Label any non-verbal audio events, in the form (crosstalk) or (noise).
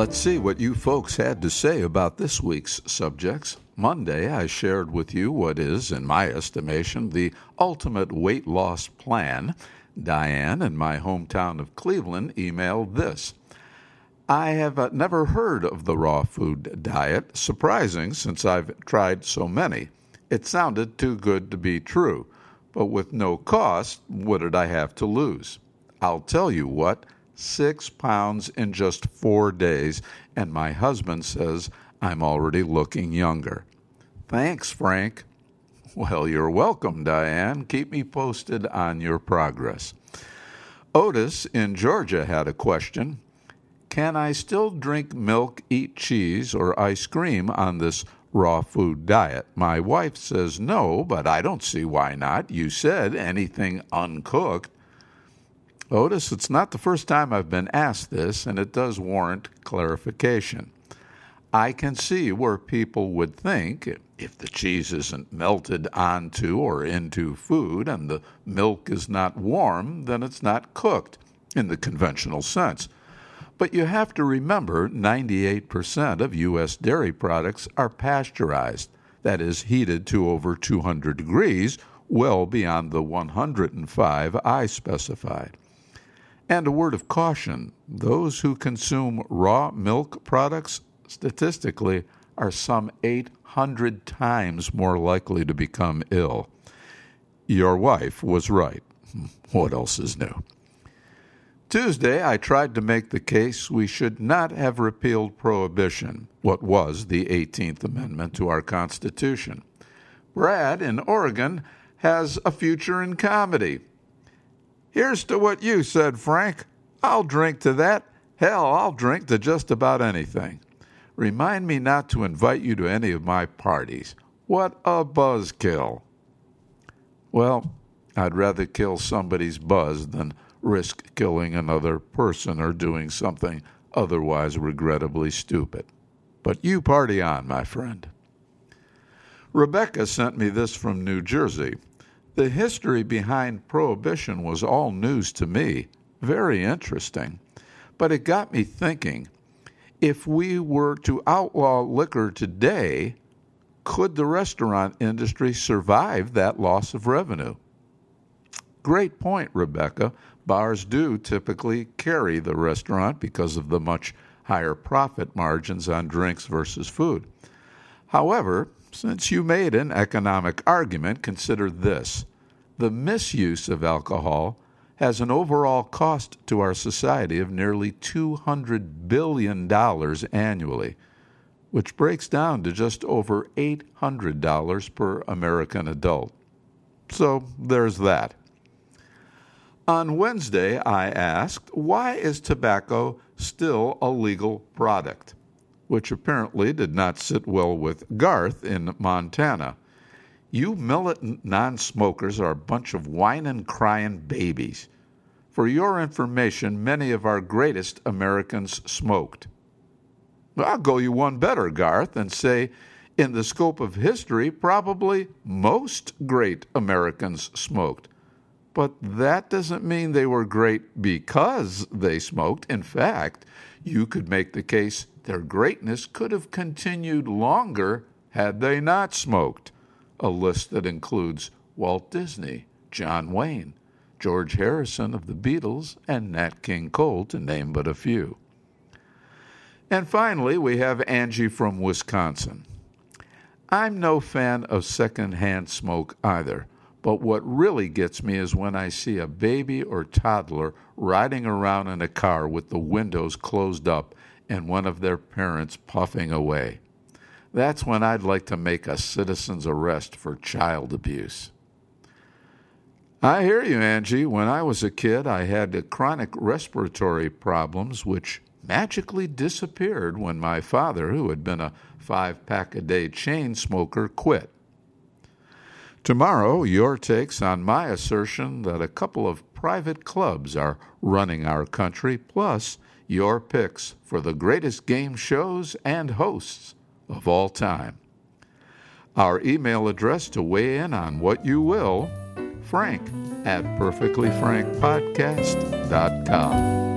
Let's see what you folks had to say about this week's subjects. Monday, I shared with you what is, in my estimation, the ultimate weight loss plan. Diane in my hometown of Cleveland emailed this I have uh, never heard of the raw food diet, surprising since I've tried so many. It sounded too good to be true, but with no cost, what did I have to lose? I'll tell you what six pounds in just four days, and my husband says I'm already looking younger. Thanks, Frank. Well, you're welcome, Diane. Keep me posted on your progress. Otis in Georgia had a question Can I still drink milk, eat cheese, or ice cream on this raw food diet? My wife says no, but I don't see why not. You said anything uncooked. Otis, it's not the first time I've been asked this, and it does warrant clarification. I can see where people would think if the cheese isn't melted onto or into food and the milk is not warm, then it's not cooked in the conventional sense. But you have to remember 98% of U.S. dairy products are pasteurized, that is, heated to over 200 degrees, well beyond the 105 I specified. And a word of caution those who consume raw milk products statistically are some 800 times more likely to become ill. Your wife was right. (laughs) What else is new? Tuesday, I tried to make the case we should not have repealed prohibition, what was the 18th Amendment to our Constitution. Brad in Oregon has a future in comedy. Here's to what you said, Frank. I'll drink to that. Hell, I'll drink to just about anything. Remind me not to invite you to any of my parties. What a buzzkill. Well, I'd rather kill somebody's buzz than risk killing another person or doing something otherwise regrettably stupid. But you party on, my friend. Rebecca sent me this from New Jersey. The history behind Prohibition was all news to me, very interesting. But it got me thinking if we were to outlaw liquor today, could the restaurant industry survive that loss of revenue? Great point, Rebecca. Bars do typically carry the restaurant because of the much higher profit margins on drinks versus food. However, since you made an economic argument, consider this. The misuse of alcohol has an overall cost to our society of nearly $200 billion annually, which breaks down to just over $800 per American adult. So there's that. On Wednesday, I asked, why is tobacco still a legal product? Which apparently did not sit well with Garth in Montana. You militant non smokers are a bunch of whining, crying babies. For your information, many of our greatest Americans smoked. I'll go you one better, Garth, and say, in the scope of history, probably most great Americans smoked. But that doesn't mean they were great because they smoked. In fact, you could make the case their greatness could have continued longer had they not smoked. A list that includes Walt Disney, John Wayne, George Harrison of the Beatles, and Nat King Cole, to name but a few. And finally, we have Angie from Wisconsin. I'm no fan of secondhand smoke either, but what really gets me is when I see a baby or toddler riding around in a car with the windows closed up and one of their parents puffing away. That's when I'd like to make a citizen's arrest for child abuse. I hear you, Angie. When I was a kid, I had chronic respiratory problems which magically disappeared when my father, who had been a five pack a day chain smoker, quit. Tomorrow, your takes on my assertion that a couple of private clubs are running our country, plus your picks for the greatest game shows and hosts of all time. Our email address to weigh in on what you will, frank at perfectlyfrankpodcast.com.